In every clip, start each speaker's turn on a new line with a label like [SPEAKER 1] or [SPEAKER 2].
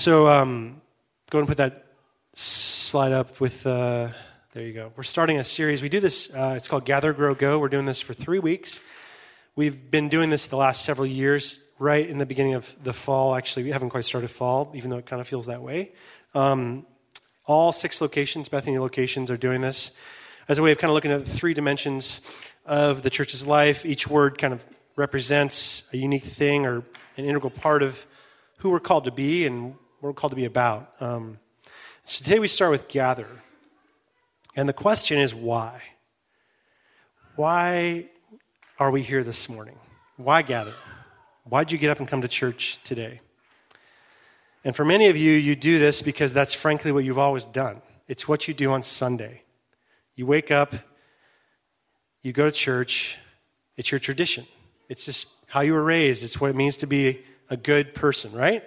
[SPEAKER 1] So um, go and put that slide up with. Uh, there you go. We're starting a series. We do this. Uh, it's called Gather, Grow, Go. We're doing this for three weeks. We've been doing this the last several years. Right in the beginning of the fall, actually, we haven't quite started fall, even though it kind of feels that way. Um, all six locations, Bethany locations, are doing this as a way of kind of looking at the three dimensions of the church's life. Each word kind of represents a unique thing or an integral part of who we're called to be and what we're called to be about. Um, so today we start with gather. And the question is why? Why are we here this morning? Why gather? Why'd you get up and come to church today? And for many of you, you do this because that's frankly what you've always done. It's what you do on Sunday. You wake up, you go to church, it's your tradition. It's just how you were raised, it's what it means to be a good person, right?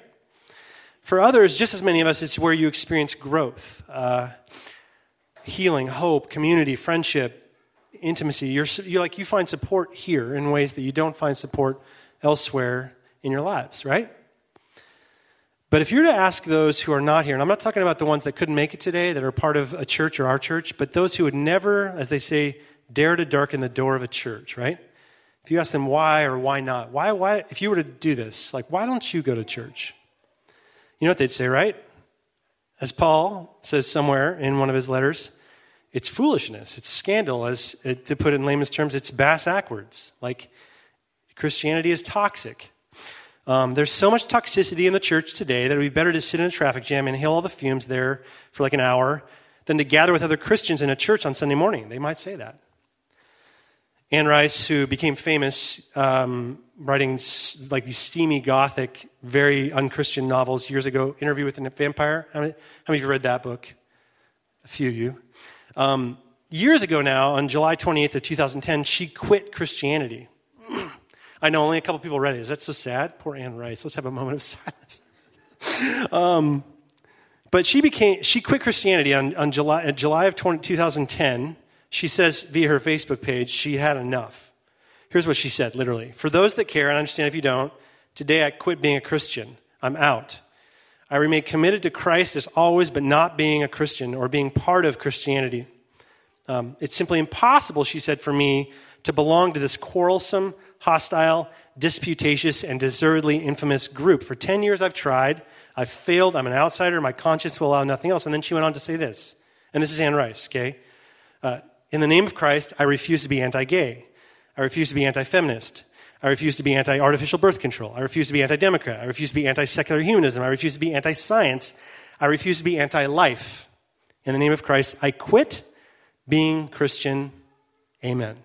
[SPEAKER 1] For others, just as many of us, it's where you experience growth, uh, healing, hope, community, friendship, intimacy. You're, you're like you find support here in ways that you don't find support elsewhere in your lives, right? But if you were to ask those who are not here, and I'm not talking about the ones that couldn't make it today, that are part of a church or our church, but those who would never, as they say, dare to darken the door of a church, right? If you ask them why or why not, why, why, if you were to do this, like, why don't you go to church? You know what they'd say, right? As Paul says somewhere in one of his letters, it's foolishness, it's scandal, as to put it in layman's terms, it's bass backwards. Like, Christianity is toxic. Um, there's so much toxicity in the church today that it would be better to sit in a traffic jam and inhale all the fumes there for like an hour than to gather with other Christians in a church on Sunday morning. They might say that. Anne Rice, who became famous um, writing like these steamy, gothic, very unchristian novels years ago, Interview with a Vampire. How many, how many of you read that book? A few of you. Um, years ago now, on July 28th of 2010, she quit Christianity. I know only a couple people read it. Is that so sad? Poor Anne Rice. Let's have a moment of silence. um, but she became she quit Christianity on, on July, July of 20, 2010 she says via her Facebook page, she had enough. Here's what she said, literally. For those that care, and I understand if you don't, today I quit being a Christian. I'm out. I remain committed to Christ as always, but not being a Christian or being part of Christianity. Um, it's simply impossible, she said, for me to belong to this quarrelsome, hostile, disputatious, and deservedly infamous group. For 10 years I've tried. I've failed. I'm an outsider. My conscience will allow nothing else. And then she went on to say this. And this is Anne Rice, okay? Uh, in the name of Christ, I refuse to be anti gay. I refuse to be anti feminist. I refuse to be anti artificial birth control. I refuse to be anti Democrat. I refuse to be anti secular humanism. I refuse to be anti science. I refuse to be anti life. In the name of Christ, I quit being Christian. Amen.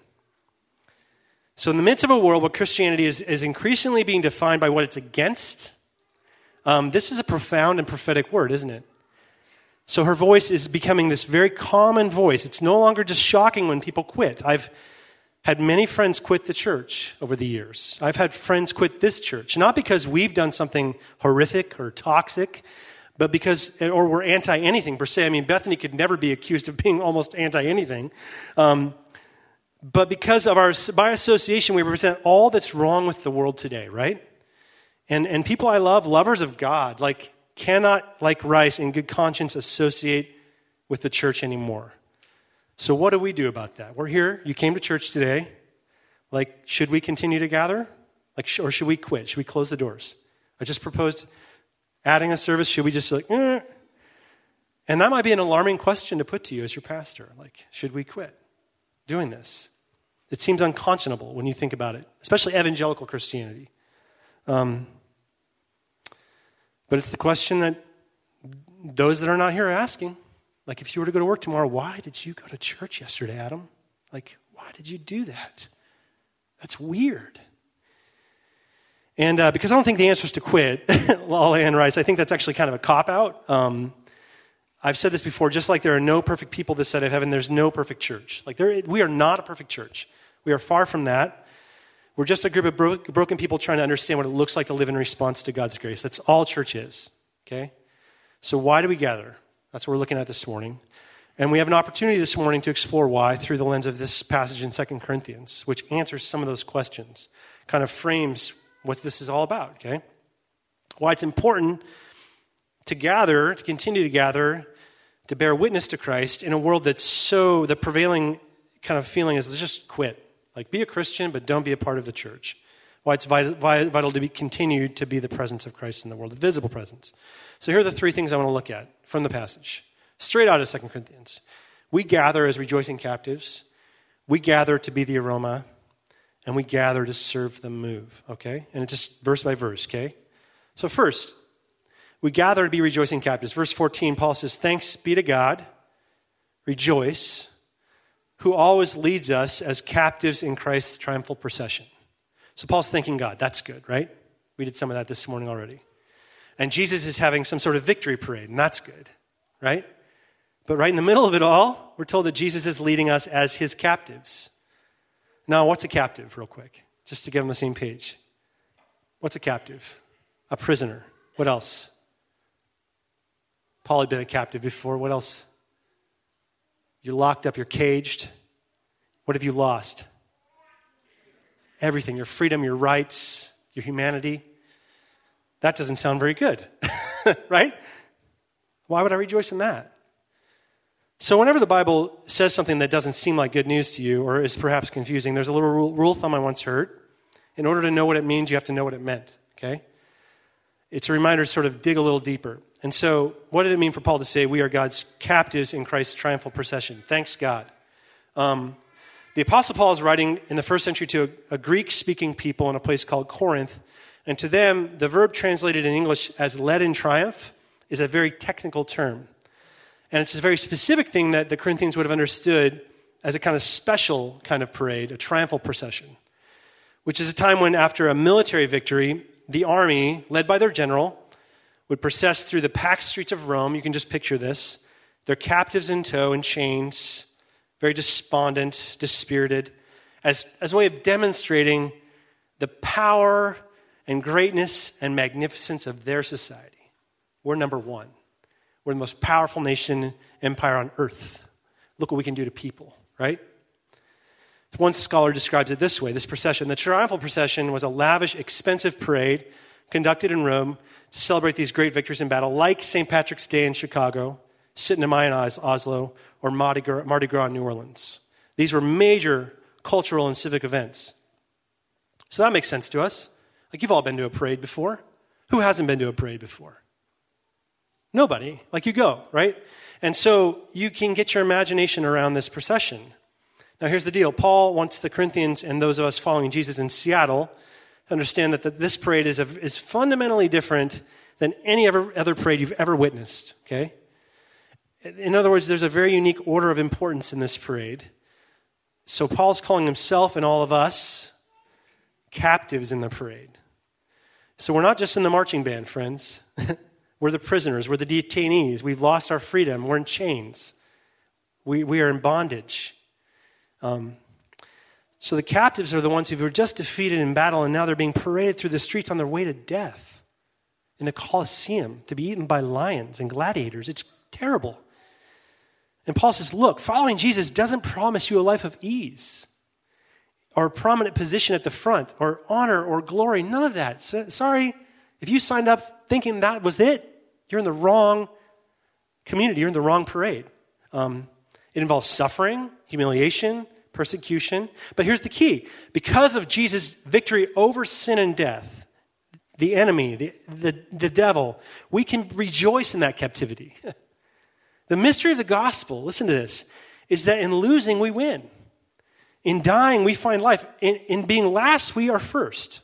[SPEAKER 1] So, in the midst of a world where Christianity is, is increasingly being defined by what it's against, um, this is a profound and prophetic word, isn't it? So her voice is becoming this very common voice. It's no longer just shocking when people quit. I've had many friends quit the church over the years. I've had friends quit this church, not because we've done something horrific or toxic, but because, or we're anti anything per se. I mean, Bethany could never be accused of being almost anti anything. Um, but because of our, by association, we represent all that's wrong with the world today, right? And, and people I love, lovers of God, like cannot, like Rice, in good conscience associate with the church anymore. So, what do we do about that? We're here. You came to church today. Like, should we continue to gather? Like, or should we quit? Should we close the doors? I just proposed adding a service. Should we just like, eh? and that might be an alarming question to put to you as your pastor. Like, should we quit doing this? It seems unconscionable when you think about it, especially evangelical Christianity. Um, but it's the question that those that are not here are asking. Like, if you were to go to work tomorrow, why did you go to church yesterday, Adam? Like, why did you do that? That's weird. And uh, because I don't think the answer is to quit, à la Anne Rice, I think that's actually kind of a cop out. Um, I've said this before just like there are no perfect people this side of heaven, there's no perfect church. Like, there, we are not a perfect church. We are far from that. We're just a group of bro- broken people trying to understand what it looks like to live in response to God's grace. That's all church is. Okay? So, why do we gather? That's what we're looking at this morning. And we have an opportunity this morning to explore why through the lens of this passage in 2 Corinthians, which answers some of those questions, kind of frames what this is all about, okay? Why it's important to gather, to continue to gather, to bear witness to Christ in a world that's so, the prevailing kind of feeling is just quit. Like, be a Christian, but don't be a part of the church. Why it's vital, to be continued to be the presence of Christ in the world, the visible presence. So, here are the three things I want to look at from the passage, straight out of 2 Corinthians. We gather as rejoicing captives, we gather to be the aroma, and we gather to serve the move, okay? And it's just verse by verse, okay? So, first, we gather to be rejoicing captives. Verse 14, Paul says, Thanks be to God, rejoice, who always leads us as captives in Christ's triumphal procession. So Paul's thanking God. That's good, right? We did some of that this morning already. And Jesus is having some sort of victory parade, and that's good, right? But right in the middle of it all, we're told that Jesus is leading us as his captives. Now, what's a captive, real quick? Just to get on the same page. What's a captive? A prisoner. What else? Paul had been a captive before. What else? You're locked up, you're caged. What have you lost? Everything your freedom, your rights, your humanity. That doesn't sound very good, right? Why would I rejoice in that? So, whenever the Bible says something that doesn't seem like good news to you or is perhaps confusing, there's a little rule, thumb I once heard. In order to know what it means, you have to know what it meant, okay? It's a reminder to sort of dig a little deeper. And so, what did it mean for Paul to say, We are God's captives in Christ's triumphal procession? Thanks, God. Um, the Apostle Paul is writing in the first century to a, a Greek speaking people in a place called Corinth. And to them, the verb translated in English as led in triumph is a very technical term. And it's a very specific thing that the Corinthians would have understood as a kind of special kind of parade, a triumphal procession, which is a time when, after a military victory, the army, led by their general, would process through the packed streets of Rome. You can just picture this. Their captives in tow in chains, very despondent, dispirited, as, as a way of demonstrating the power and greatness and magnificence of their society. We're number one. We're the most powerful nation, empire on earth. Look what we can do to people, right? One scholar describes it this way this procession. The triumphal procession was a lavish, expensive parade conducted in Rome to celebrate these great victories in battle, like St. Patrick's Day in Chicago, Sint-Nimoniah's Oslo, or Mardi Gras, Mardi Gras New Orleans. These were major cultural and civic events. So that makes sense to us. Like you've all been to a parade before. Who hasn't been to a parade before? Nobody. Like you go, right? And so you can get your imagination around this procession. Now, here's the deal Paul wants the Corinthians and those of us following Jesus in Seattle to understand that the, this parade is, a, is fundamentally different than any other parade you've ever witnessed, okay? In other words, there's a very unique order of importance in this parade. So Paul's calling himself and all of us captives in the parade. So we're not just in the marching band, friends. we're the prisoners, we're the detainees. We've lost our freedom, we're in chains, we, we are in bondage. Um, so the captives are the ones who were just defeated in battle and now they're being paraded through the streets on their way to death in the Colosseum to be eaten by lions and gladiators. It's terrible. And Paul says, Look, following Jesus doesn't promise you a life of ease or a prominent position at the front or honor or glory. None of that. So, sorry, if you signed up thinking that was it, you're in the wrong community, you're in the wrong parade. Um, it involves suffering, humiliation, persecution. But here's the key because of Jesus' victory over sin and death, the enemy, the, the, the devil, we can rejoice in that captivity. the mystery of the gospel, listen to this, is that in losing, we win. In dying, we find life. In, in being last, we are first.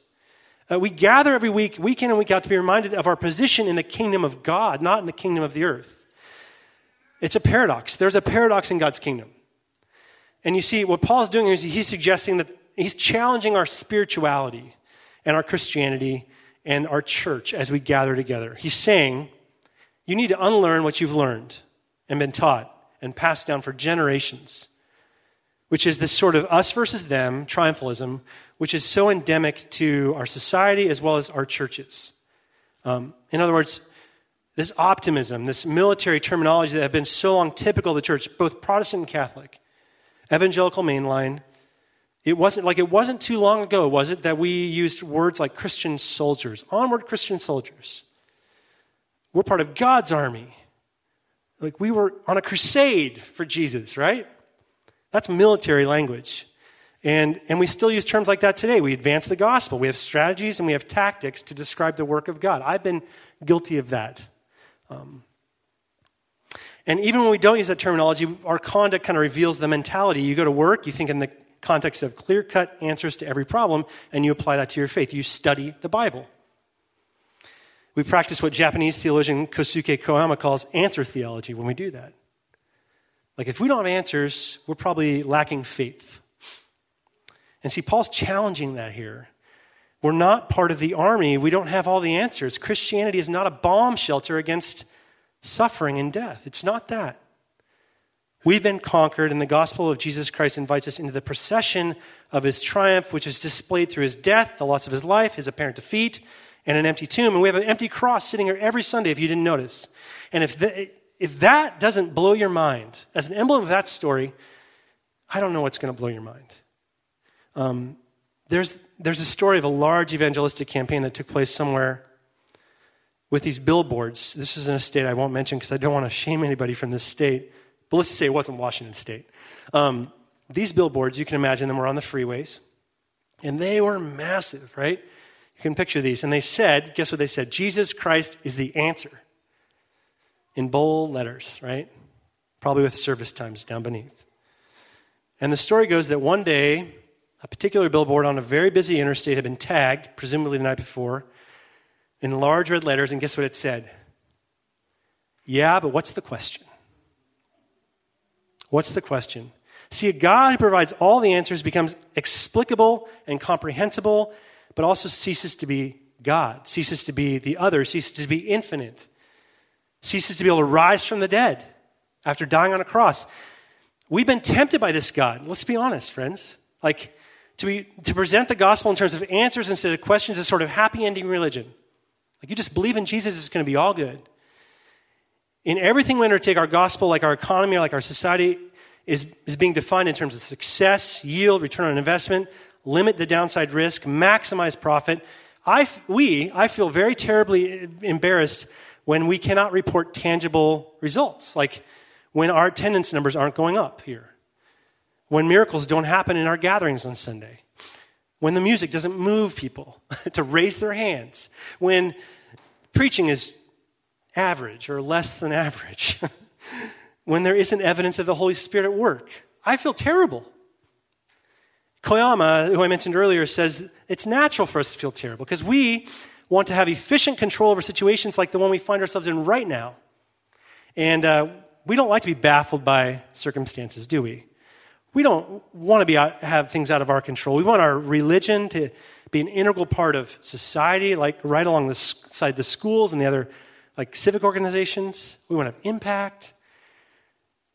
[SPEAKER 1] Uh, we gather every week, week in and week out, to be reminded of our position in the kingdom of God, not in the kingdom of the earth. It's a paradox. There's a paradox in God's kingdom. And you see, what Paul's doing is he's suggesting that he's challenging our spirituality and our Christianity and our church as we gather together. He's saying, you need to unlearn what you've learned and been taught and passed down for generations, which is this sort of us versus them triumphalism, which is so endemic to our society as well as our churches. Um, in other words, this optimism, this military terminology that have been so long typical of the church, both Protestant and Catholic, evangelical mainline. It wasn't like it wasn't too long ago, was it, that we used words like Christian soldiers, onward Christian soldiers. We're part of God's army. Like we were on a crusade for Jesus, right? That's military language. And, and we still use terms like that today. We advance the gospel. We have strategies and we have tactics to describe the work of God. I've been guilty of that. Um, and even when we don't use that terminology, our conduct kind of reveals the mentality. You go to work, you think in the context of clear cut answers to every problem, and you apply that to your faith. You study the Bible. We practice what Japanese theologian Kosuke Koyama calls answer theology when we do that. Like, if we don't have answers, we're probably lacking faith. And see, Paul's challenging that here. We're not part of the army. We don't have all the answers. Christianity is not a bomb shelter against suffering and death. It's not that. We've been conquered, and the gospel of Jesus Christ invites us into the procession of his triumph, which is displayed through his death, the loss of his life, his apparent defeat, and an empty tomb. And we have an empty cross sitting here every Sunday, if you didn't notice. And if, the, if that doesn't blow your mind, as an emblem of that story, I don't know what's going to blow your mind. Um, there's, there's a story of a large evangelistic campaign that took place somewhere with these billboards. This is in a state I won't mention because I don't want to shame anybody from this state. But let's just say it wasn't Washington State. Um, these billboards, you can imagine them, were on the freeways. And they were massive, right? Can picture these. And they said, guess what they said? Jesus Christ is the answer. In bold letters, right? Probably with service times down beneath. And the story goes that one day, a particular billboard on a very busy interstate had been tagged, presumably the night before, in large red letters, and guess what it said? Yeah, but what's the question? What's the question? See, a God who provides all the answers becomes explicable and comprehensible, but also ceases to be God, ceases to be the other, ceases to be infinite, ceases to be able to rise from the dead after dying on a cross. We've been tempted by this God. Let's be honest, friends. Like, to, be, to present the gospel in terms of answers instead of questions is sort of happy ending religion. Like, you just believe in Jesus, it's going to be all good. In everything we undertake, our gospel, like our economy, like our society, is, is being defined in terms of success, yield, return on investment, limit the downside risk, maximize profit. I, we, I feel very terribly embarrassed when we cannot report tangible results, like when our attendance numbers aren't going up here, when miracles don't happen in our gatherings on Sunday, when the music doesn't move people to raise their hands, when preaching is average or less than average, when there isn't evidence of the Holy Spirit at work. I feel terrible. Koyama, who I mentioned earlier, says it's natural for us to feel terrible because we want to have efficient control over situations like the one we find ourselves in right now. And uh, we don't like to be baffled by circumstances, do we? We don't want to be out, have things out of our control. We want our religion to be an integral part of society, like right along the side the schools and the other like civic organizations. We want to have impact.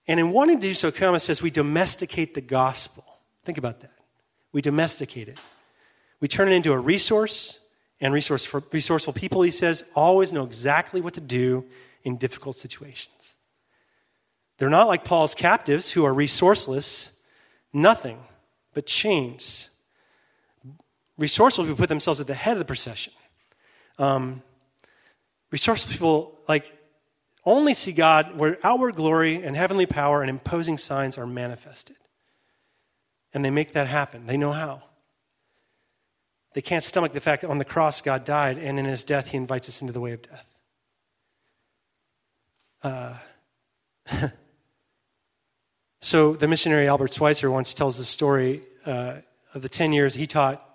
[SPEAKER 1] And in wanting to do so, Koyama says we domesticate the gospel. Think about that. We domesticate it. We turn it into a resource, and resource resourceful people, he says, always know exactly what to do in difficult situations. They're not like Paul's captives who are resourceless, nothing but chains. Resourceful people put themselves at the head of the procession. Um, resourceful people, like, only see God where outward glory and heavenly power and imposing signs are manifested. And they make that happen. They know how. They can't stomach the fact that on the cross God died, and in his death he invites us into the way of death. Uh, so the missionary Albert Schweitzer once tells the story uh, of the 10 years he taught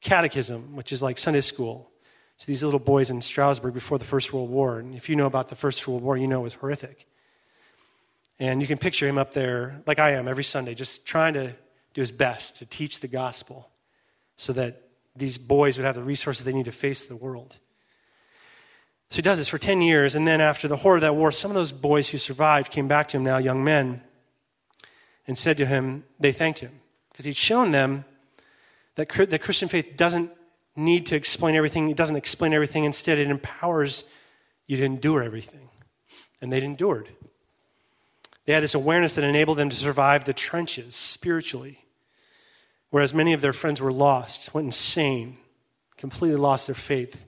[SPEAKER 1] catechism, which is like Sunday school, to these little boys in Strasbourg before the First World War. And if you know about the First World War, you know it was horrific. And you can picture him up there, like I am every Sunday, just trying to do his best to teach the gospel so that these boys would have the resources they need to face the world. So he does this for 10 years, and then after the horror of that war, some of those boys who survived came back to him now, young men, and said to him, they thanked him because he'd shown them that, that Christian faith doesn't need to explain everything. It doesn't explain everything. Instead, it empowers you to endure everything. And they'd endured. They had this awareness that enabled them to survive the trenches spiritually. Whereas many of their friends were lost, went insane, completely lost their faith.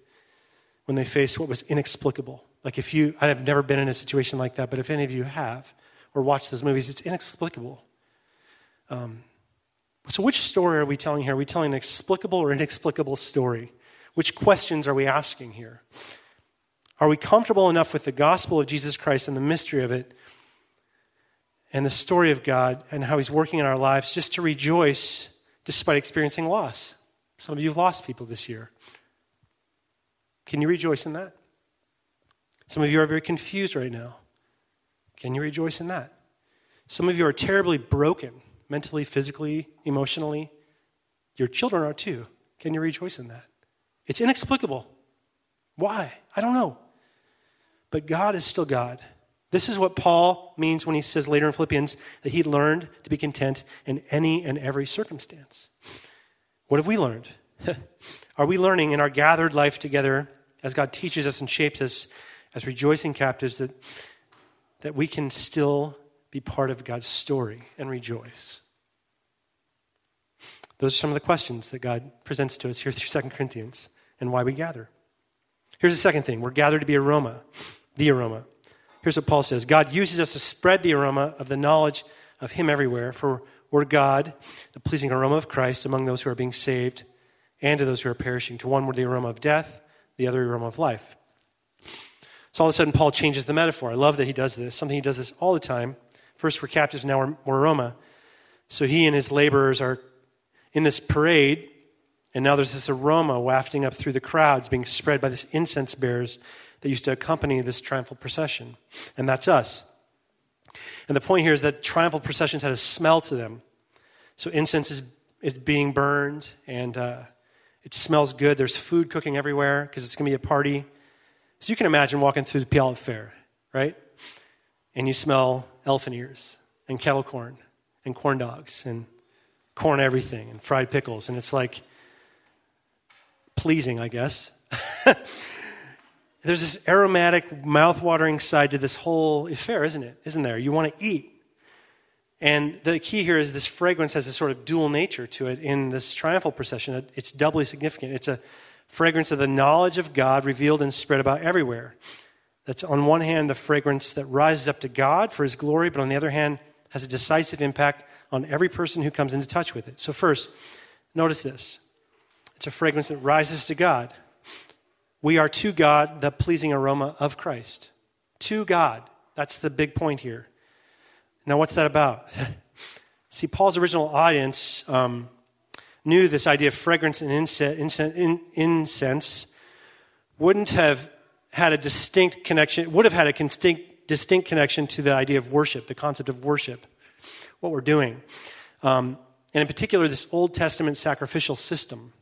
[SPEAKER 1] when they faced what was inexplicable. Like if you, I've never been in a situation like that, but if any of you have or watched those movies, it's inexplicable. Um, so, which story are we telling here? Are we telling an explicable or inexplicable story? Which questions are we asking here? Are we comfortable enough with the gospel of Jesus Christ and the mystery of it and the story of God and how He's working in our lives just to rejoice despite experiencing loss? Some of you have lost people this year. Can you rejoice in that? Some of you are very confused right now. Can you rejoice in that? Some of you are terribly broken mentally, physically, emotionally. Your children are too. Can you rejoice in that? It's inexplicable. Why? I don't know. But God is still God. This is what Paul means when he says later in Philippians that he learned to be content in any and every circumstance. What have we learned? Are we learning in our gathered life together as God teaches us and shapes us as rejoicing captives that, that we can still be part of God's story and rejoice? Those are some of the questions that God presents to us here through 2 Corinthians and why we gather. Here's the second thing we're gathered to be aroma, the aroma. Here's what Paul says God uses us to spread the aroma of the knowledge of Him everywhere, for we're God, the pleasing aroma of Christ among those who are being saved and to those who are perishing. To one, we're the aroma of death, the other, aroma of life. So all of a sudden, Paul changes the metaphor. I love that he does this, something he does this all the time. First, we're captives, now we're, we're aroma. So he and his laborers are in this parade and now there's this aroma wafting up through the crowds, being spread by this incense bearers that used to accompany this triumphal procession. And that's us. And the point here is that triumphal processions had a smell to them. So incense is, is being burned, and uh, it smells good. There's food cooking everywhere because it's going to be a party. So you can imagine walking through the Puyallup Fair, right? And you smell elephant ears and kettle corn and corn dogs and corn everything and fried pickles. And it's like, pleasing, I guess. There's this aromatic, mouth-watering side to this whole affair, isn't it? Isn't there? You want to eat. And the key here is this fragrance has a sort of dual nature to it in this triumphal procession. It's doubly significant. It's a fragrance of the knowledge of God revealed and spread about everywhere. That's on one hand the fragrance that rises up to God for his glory, but on the other hand has a decisive impact on every person who comes into touch with it. So, first, notice this it's a fragrance that rises to God. We are to God the pleasing aroma of Christ. To God. That's the big point here. Now, what's that about? See, Paul's original audience um, knew this idea of fragrance and incense, wouldn't have had a distinct connection, would have had a distinct, distinct connection to the idea of worship, the concept of worship, what we're doing. Um, and in particular, this Old Testament sacrificial system.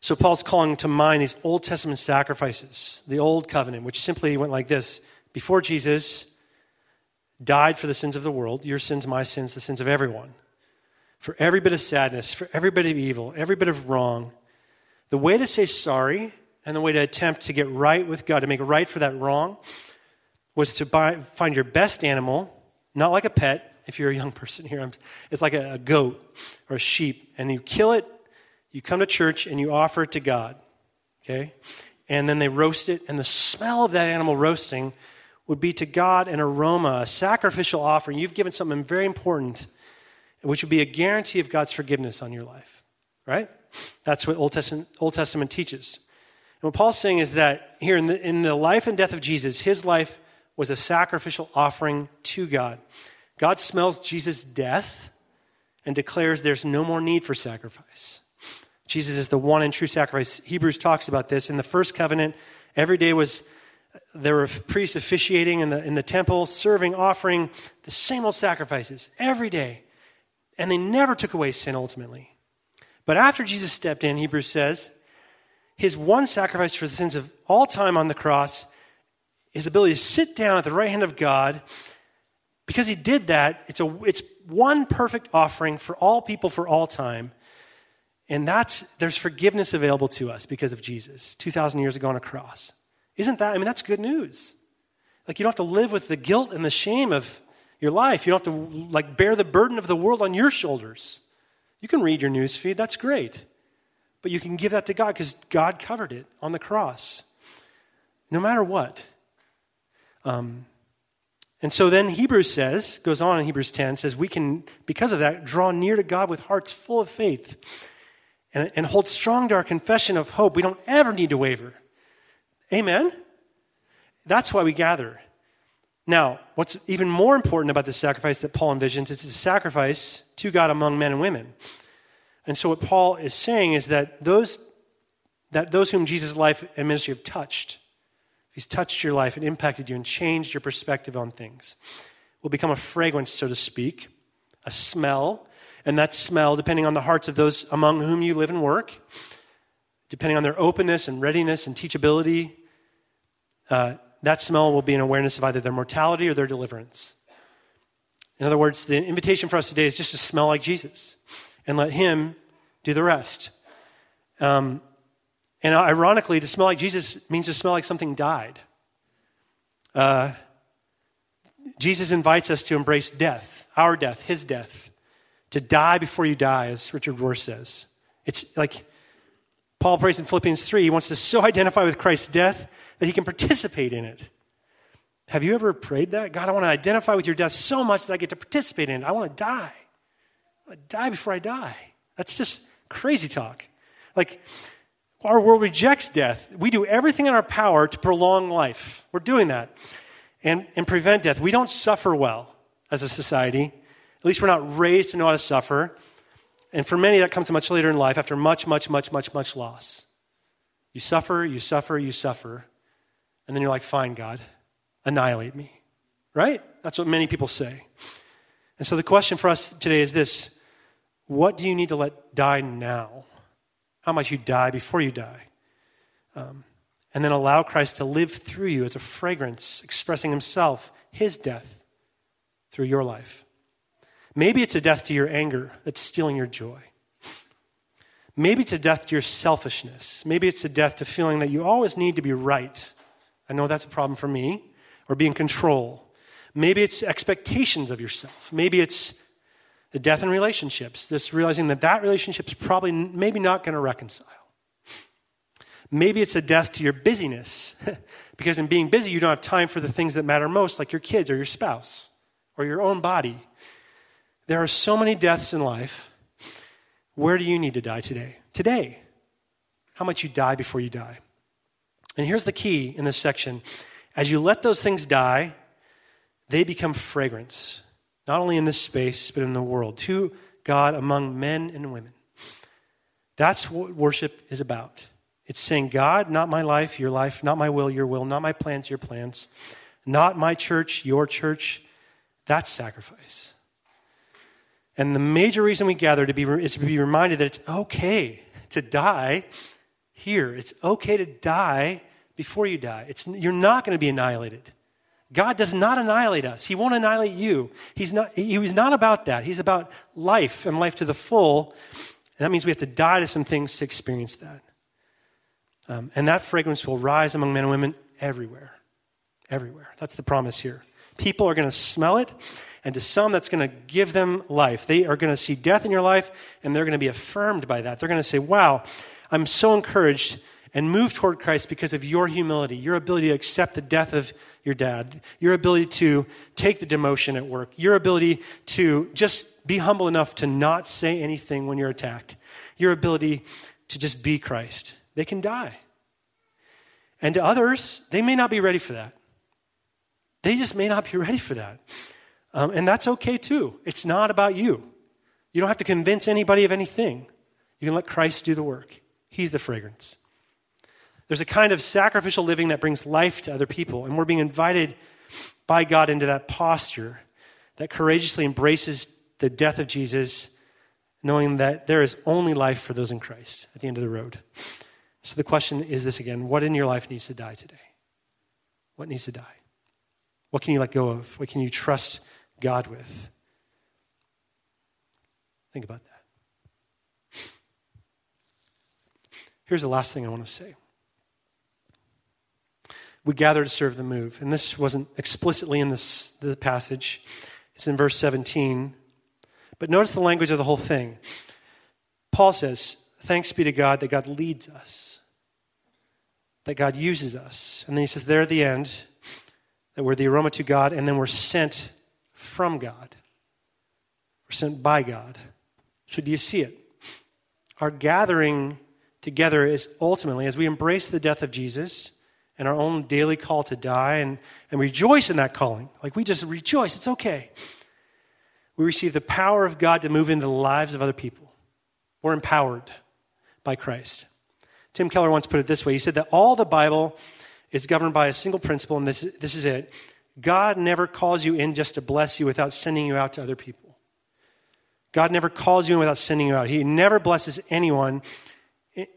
[SPEAKER 1] So Paul's calling to mind these Old Testament sacrifices, the Old Covenant, which simply went like this. Before Jesus died for the sins of the world, your sins, my sins, the sins of everyone, for every bit of sadness, for every bit of evil, every bit of wrong, the way to say sorry and the way to attempt to get right with God, to make right for that wrong, was to buy, find your best animal, not like a pet, if you're a young person here, it's like a, a goat or a sheep, and you kill it you come to church and you offer it to God, okay? And then they roast it, and the smell of that animal roasting would be to God an aroma, a sacrificial offering. You've given something very important, which would be a guarantee of God's forgiveness on your life, right? That's what Old Testament, Old Testament teaches. And what Paul's saying is that here in the, in the life and death of Jesus, his life was a sacrificial offering to God. God smells Jesus' death and declares there's no more need for sacrifice. Jesus is the one and true sacrifice. Hebrews talks about this. In the first covenant, every day was there were priests officiating in the, in the temple, serving, offering the same old sacrifices every day. And they never took away sin ultimately. But after Jesus stepped in, Hebrews says, his one sacrifice for the sins of all time on the cross, his ability to sit down at the right hand of God, because he did that, it's, a, it's one perfect offering for all people for all time. And that's, there's forgiveness available to us because of Jesus, 2,000 years ago on a cross. Isn't that, I mean, that's good news. Like, you don't have to live with the guilt and the shame of your life. You don't have to, like, bear the burden of the world on your shoulders. You can read your news feed, that's great. but you can give that to God because God covered it on the cross, no matter what. Um, and so then Hebrews says, goes on in Hebrews 10, says we can, because of that, draw near to God with hearts full of faith and, and hold strong to our confession of hope. We don't ever need to waver. Amen? That's why we gather. Now, what's even more important about the sacrifice that Paul envisions is the sacrifice to God among men and women. And so what Paul is saying is that those that those whom Jesus' life and ministry have touched, he's touched your life and impacted you and changed your perspective on things, will become a fragrance, so to speak, a smell. And that smell, depending on the hearts of those among whom you live and work, depending on their openness and readiness and teachability, uh, that smell will be an awareness of either their mortality or their deliverance. In other words, the invitation for us today is just to smell like Jesus and let Him do the rest. Um, and ironically, to smell like Jesus means to smell like something died. Uh, Jesus invites us to embrace death, our death, His death, to die before you die, as Richard Rohr says. It's like Paul prays in Philippians 3, he wants to so identify with Christ's death that he can participate in it. Have you ever prayed that? God, I want to identify with your death so much that I get to participate in it. I want to die. I want to die before I die. That's just crazy talk. Like, our world rejects death. We do everything in our power to prolong life. We're doing that and, and prevent death. We don't suffer well as a society. At least we're not raised to know how to suffer. And for many, that comes much later in life after much, much, much, much, much loss. You suffer, you suffer, you suffer. And then you're like, fine, God, annihilate me. Right? That's what many people say. And so the question for us today is this What do you need to let die now? How much you die before you die? Um, and then allow Christ to live through you as a fragrance, expressing himself, his death, through your life. Maybe it's a death to your anger that's stealing your joy. Maybe it's a death to your selfishness. Maybe it's a death to feeling that you always need to be right I know that's a problem for me, or be in control. Maybe it's expectations of yourself. Maybe it's the death in relationships, this realizing that that relationship's probably maybe not going to reconcile. Maybe it's a death to your busyness, because in being busy, you don't have time for the things that matter most, like your kids or your spouse or your own body. There are so many deaths in life. Where do you need to die today? Today. How much you die before you die? And here's the key in this section as you let those things die, they become fragrance, not only in this space, but in the world, to God among men and women. That's what worship is about. It's saying, God, not my life, your life, not my will, your will, not my plans, your plans, not my church, your church. That's sacrifice. And the major reason we gather to be, is to be reminded that it's okay to die here. It's okay to die before you die. It's, you're not going to be annihilated. God does not annihilate us. He won't annihilate you. He's not, he, he's not about that. He's about life and life to the full. And that means we have to die to some things to experience that. Um, and that fragrance will rise among men and women everywhere. Everywhere. That's the promise here. People are going to smell it, and to some, that's going to give them life. They are going to see death in your life, and they're going to be affirmed by that. They're going to say, Wow, I'm so encouraged and moved toward Christ because of your humility, your ability to accept the death of your dad, your ability to take the demotion at work, your ability to just be humble enough to not say anything when you're attacked, your ability to just be Christ. They can die. And to others, they may not be ready for that. They just may not be ready for that. Um, and that's okay too. It's not about you. You don't have to convince anybody of anything. You can let Christ do the work. He's the fragrance. There's a kind of sacrificial living that brings life to other people, and we're being invited by God into that posture that courageously embraces the death of Jesus, knowing that there is only life for those in Christ at the end of the road. So the question is this again what in your life needs to die today? What needs to die? What can you let go of? What can you trust God with? Think about that. Here's the last thing I want to say we gather to serve the move. And this wasn't explicitly in this, the passage, it's in verse 17. But notice the language of the whole thing. Paul says, thanks be to God that God leads us, that God uses us. And then he says there at the end that we're the aroma to God, and then we're sent from God. We're sent by God. So do you see it? Our gathering together is ultimately, as we embrace the death of Jesus and our own daily call to die and, and rejoice in that calling, like we just rejoice, it's okay. We receive the power of God to move into the lives of other people. We're empowered by Christ. Tim Keller once put it this way he said that all the Bible is governed by a single principle, and this, this is it God never calls you in just to bless you without sending you out to other people. God never calls you in without sending you out. He never blesses anyone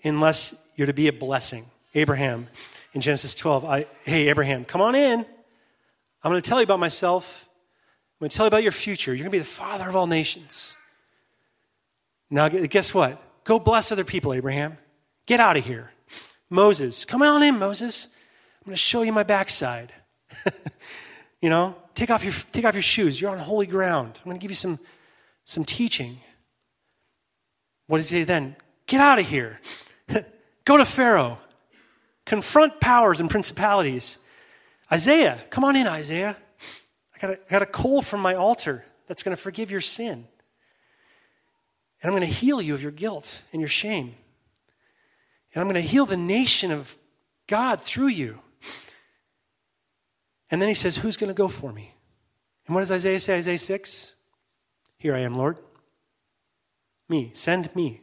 [SPEAKER 1] unless you're to be a blessing. Abraham in Genesis 12, I, hey, Abraham, come on in. I'm going to tell you about myself. I'm going to tell you about your future. You're going to be the father of all nations. Now, guess what? Go bless other people, Abraham. Get out of here. Moses, come on in, Moses. I'm going to show you my backside. you know, take off your, take off your shoes. You're on holy ground. I'm going to give you some, some teaching. What does he say then? Get out of here. Go to Pharaoh. Confront powers and principalities. Isaiah, come on in, Isaiah. I got a, I got a coal from my altar that's going to forgive your sin. And I'm going to heal you of your guilt and your shame. And I'm going to heal the nation of God through you. And then he says, Who's going to go for me? And what does Isaiah say? Isaiah 6? Here I am, Lord. Me. Send me.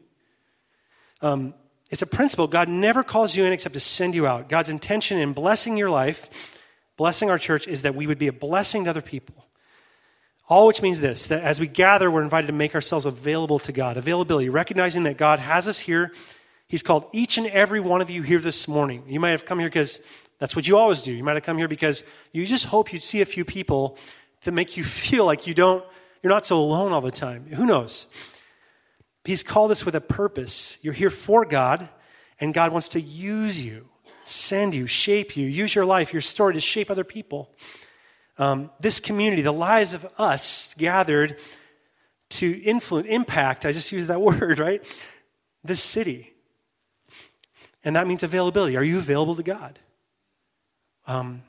[SPEAKER 1] Um, it's a principle. God never calls you in except to send you out. God's intention in blessing your life, blessing our church, is that we would be a blessing to other people. All which means this that as we gather, we're invited to make ourselves available to God. Availability, recognizing that God has us here. He's called each and every one of you here this morning. You might have come here because that's what you always do. You might have come here because you just hope you'd see a few people to make you feel like you don't, you're not so alone all the time. Who knows? He's called us with a purpose. You're here for God, and God wants to use you, send you, shape you, use your life, your story to shape other people um, this community, the lives of us gathered to influence, impact, I just used that word, right? This city. And that means availability. Are you available to God? Um,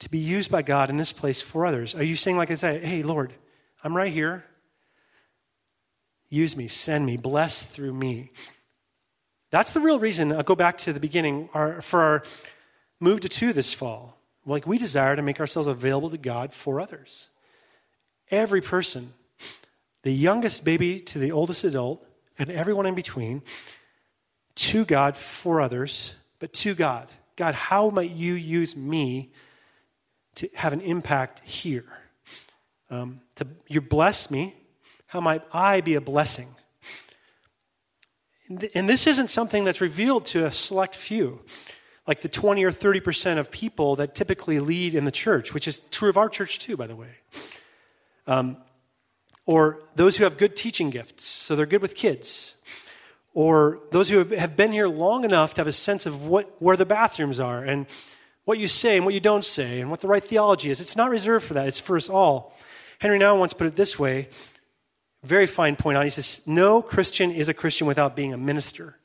[SPEAKER 1] to be used by God in this place for others. Are you saying, like I said, hey, Lord, I'm right here. Use me, send me, bless through me. That's the real reason. I'll go back to the beginning our, for our move to two this fall. Like we desire to make ourselves available to God for others. Every person, the youngest baby to the oldest adult, and everyone in between, to God for others, but to God. God, how might you use me to have an impact here? Um, to, you bless me. How might I be a blessing? And this isn't something that's revealed to a select few like the 20 or 30% of people that typically lead in the church, which is true of our church too, by the way. Um, or those who have good teaching gifts, so they're good with kids. Or those who have been here long enough to have a sense of what, where the bathrooms are and what you say and what you don't say and what the right theology is. It's not reserved for that, it's for us all. Henry Nouwen once put it this way very fine point on. He says, No Christian is a Christian without being a minister.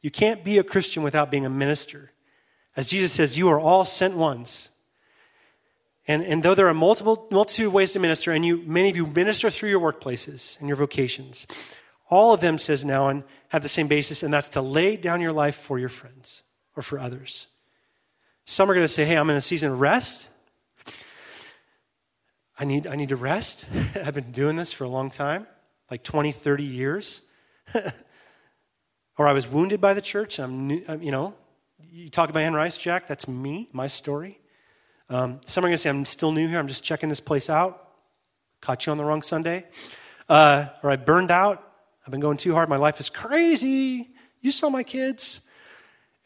[SPEAKER 1] You can't be a Christian without being a minister. As Jesus says, you are all sent ones. And, and though there are multiple multitude of ways to minister, and you many of you minister through your workplaces and your vocations, all of them, says Nouwen, have the same basis, and that's to lay down your life for your friends or for others. Some are going to say, Hey, I'm in a season of rest. I need, I need to rest. I've been doing this for a long time, like 20, 30 years. Or I was wounded by the church. I'm, new, you know, you talk about Anne Rice, Jack, that's me, my story. Um, some are going to say, I'm still new here. I'm just checking this place out. Caught you on the wrong Sunday. Uh, or I burned out. I've been going too hard. My life is crazy. You saw my kids.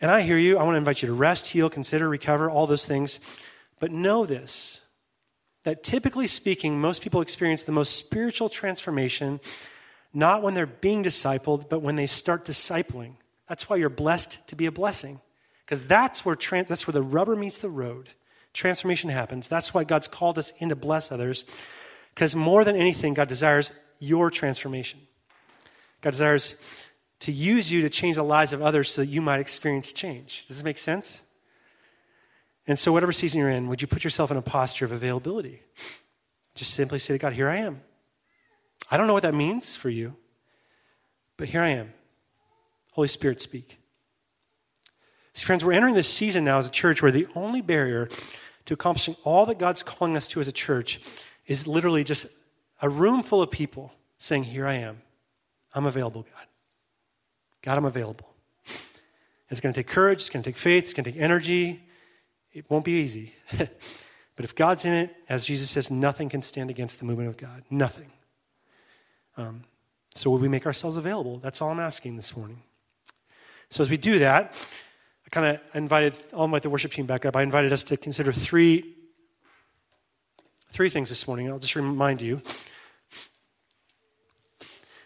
[SPEAKER 1] And I hear you. I want to invite you to rest, heal, consider, recover, all those things. But know this that typically speaking, most people experience the most spiritual transformation not when they're being discipled, but when they start discipling. That's why you're blessed to be a blessing. Because that's where trans- that's where the rubber meets the road. Transformation happens. That's why God's called us in to bless others. Because more than anything, God desires your transformation. God desires to use you to change the lives of others so that you might experience change. Does this make sense? And so, whatever season you're in, would you put yourself in a posture of availability? Just simply say to God, Here I am. I don't know what that means for you, but here I am. Holy Spirit, speak. See, friends, we're entering this season now as a church where the only barrier to accomplishing all that God's calling us to as a church is literally just a room full of people saying, Here I am. I'm available, God. God, I'm available. It's going to take courage, it's going to take faith, it's going to take energy. It won't be easy. but if God's in it, as Jesus says, nothing can stand against the movement of God. Nothing. Um, so, will we make ourselves available? That's all I'm asking this morning. So, as we do that, I kind of invited, I'll invite the worship team back up. I invited us to consider three, three things this morning. I'll just remind you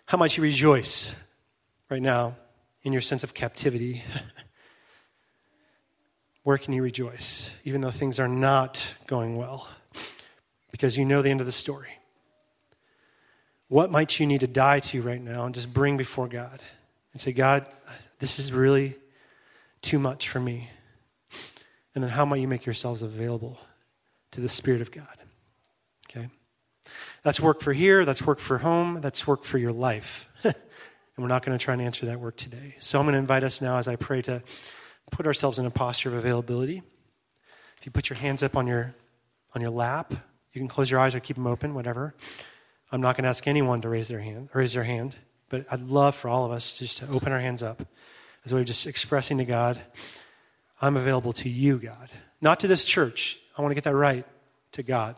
[SPEAKER 1] how much you rejoice right now in your sense of captivity. Where can you rejoice, even though things are not going well? Because you know the end of the story. What might you need to die to right now and just bring before God and say, God, this is really too much for me? And then how might you make yourselves available to the Spirit of God? That's work for here, that's work for home, that's work for your life. and we're not going to try and answer that work today. So I'm going to invite us now as I pray to put ourselves in a posture of availability. If you put your hands up on your, on your lap, you can close your eyes or keep them open, whatever. I'm not going to ask anyone to raise their hand, raise their hand, but I'd love for all of us just to open our hands up as a way of just expressing to God, I'm available to you, God. Not to this church. I want to get that right. To God.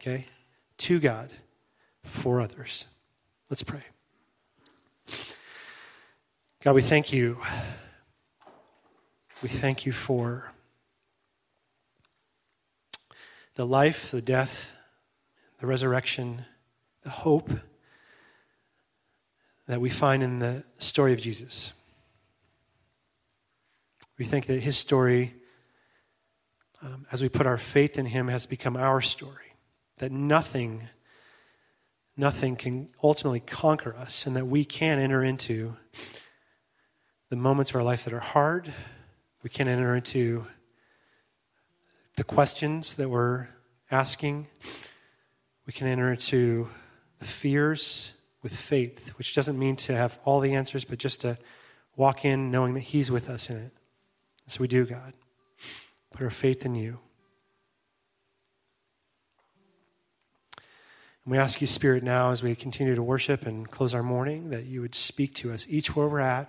[SPEAKER 1] Okay? To God for others. Let's pray. God, we thank you we thank you for the life, the death, the resurrection, the hope that we find in the story of Jesus. We think that his story, um, as we put our faith in him, has become our story. That nothing, nothing can ultimately conquer us, and that we can enter into the moments of our life that are hard we can enter into the questions that we're asking. We can enter into the fears with faith, which doesn't mean to have all the answers, but just to walk in knowing that He's with us in it. So we do, God. Put our faith in you. And we ask you, Spirit, now as we continue to worship and close our morning, that you would speak to us each where we're at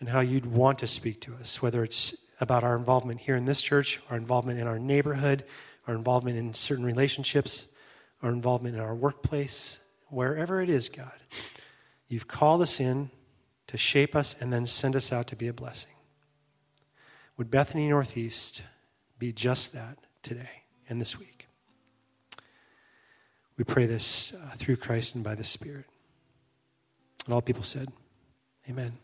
[SPEAKER 1] and how you'd want to speak to us, whether it's about our involvement here in this church, our involvement in our neighborhood, our involvement in certain relationships, our involvement in our workplace, wherever it is, God. You've called us in to shape us and then send us out to be a blessing. Would Bethany Northeast be just that today and this week? We pray this uh, through Christ and by the Spirit. And all people said, Amen.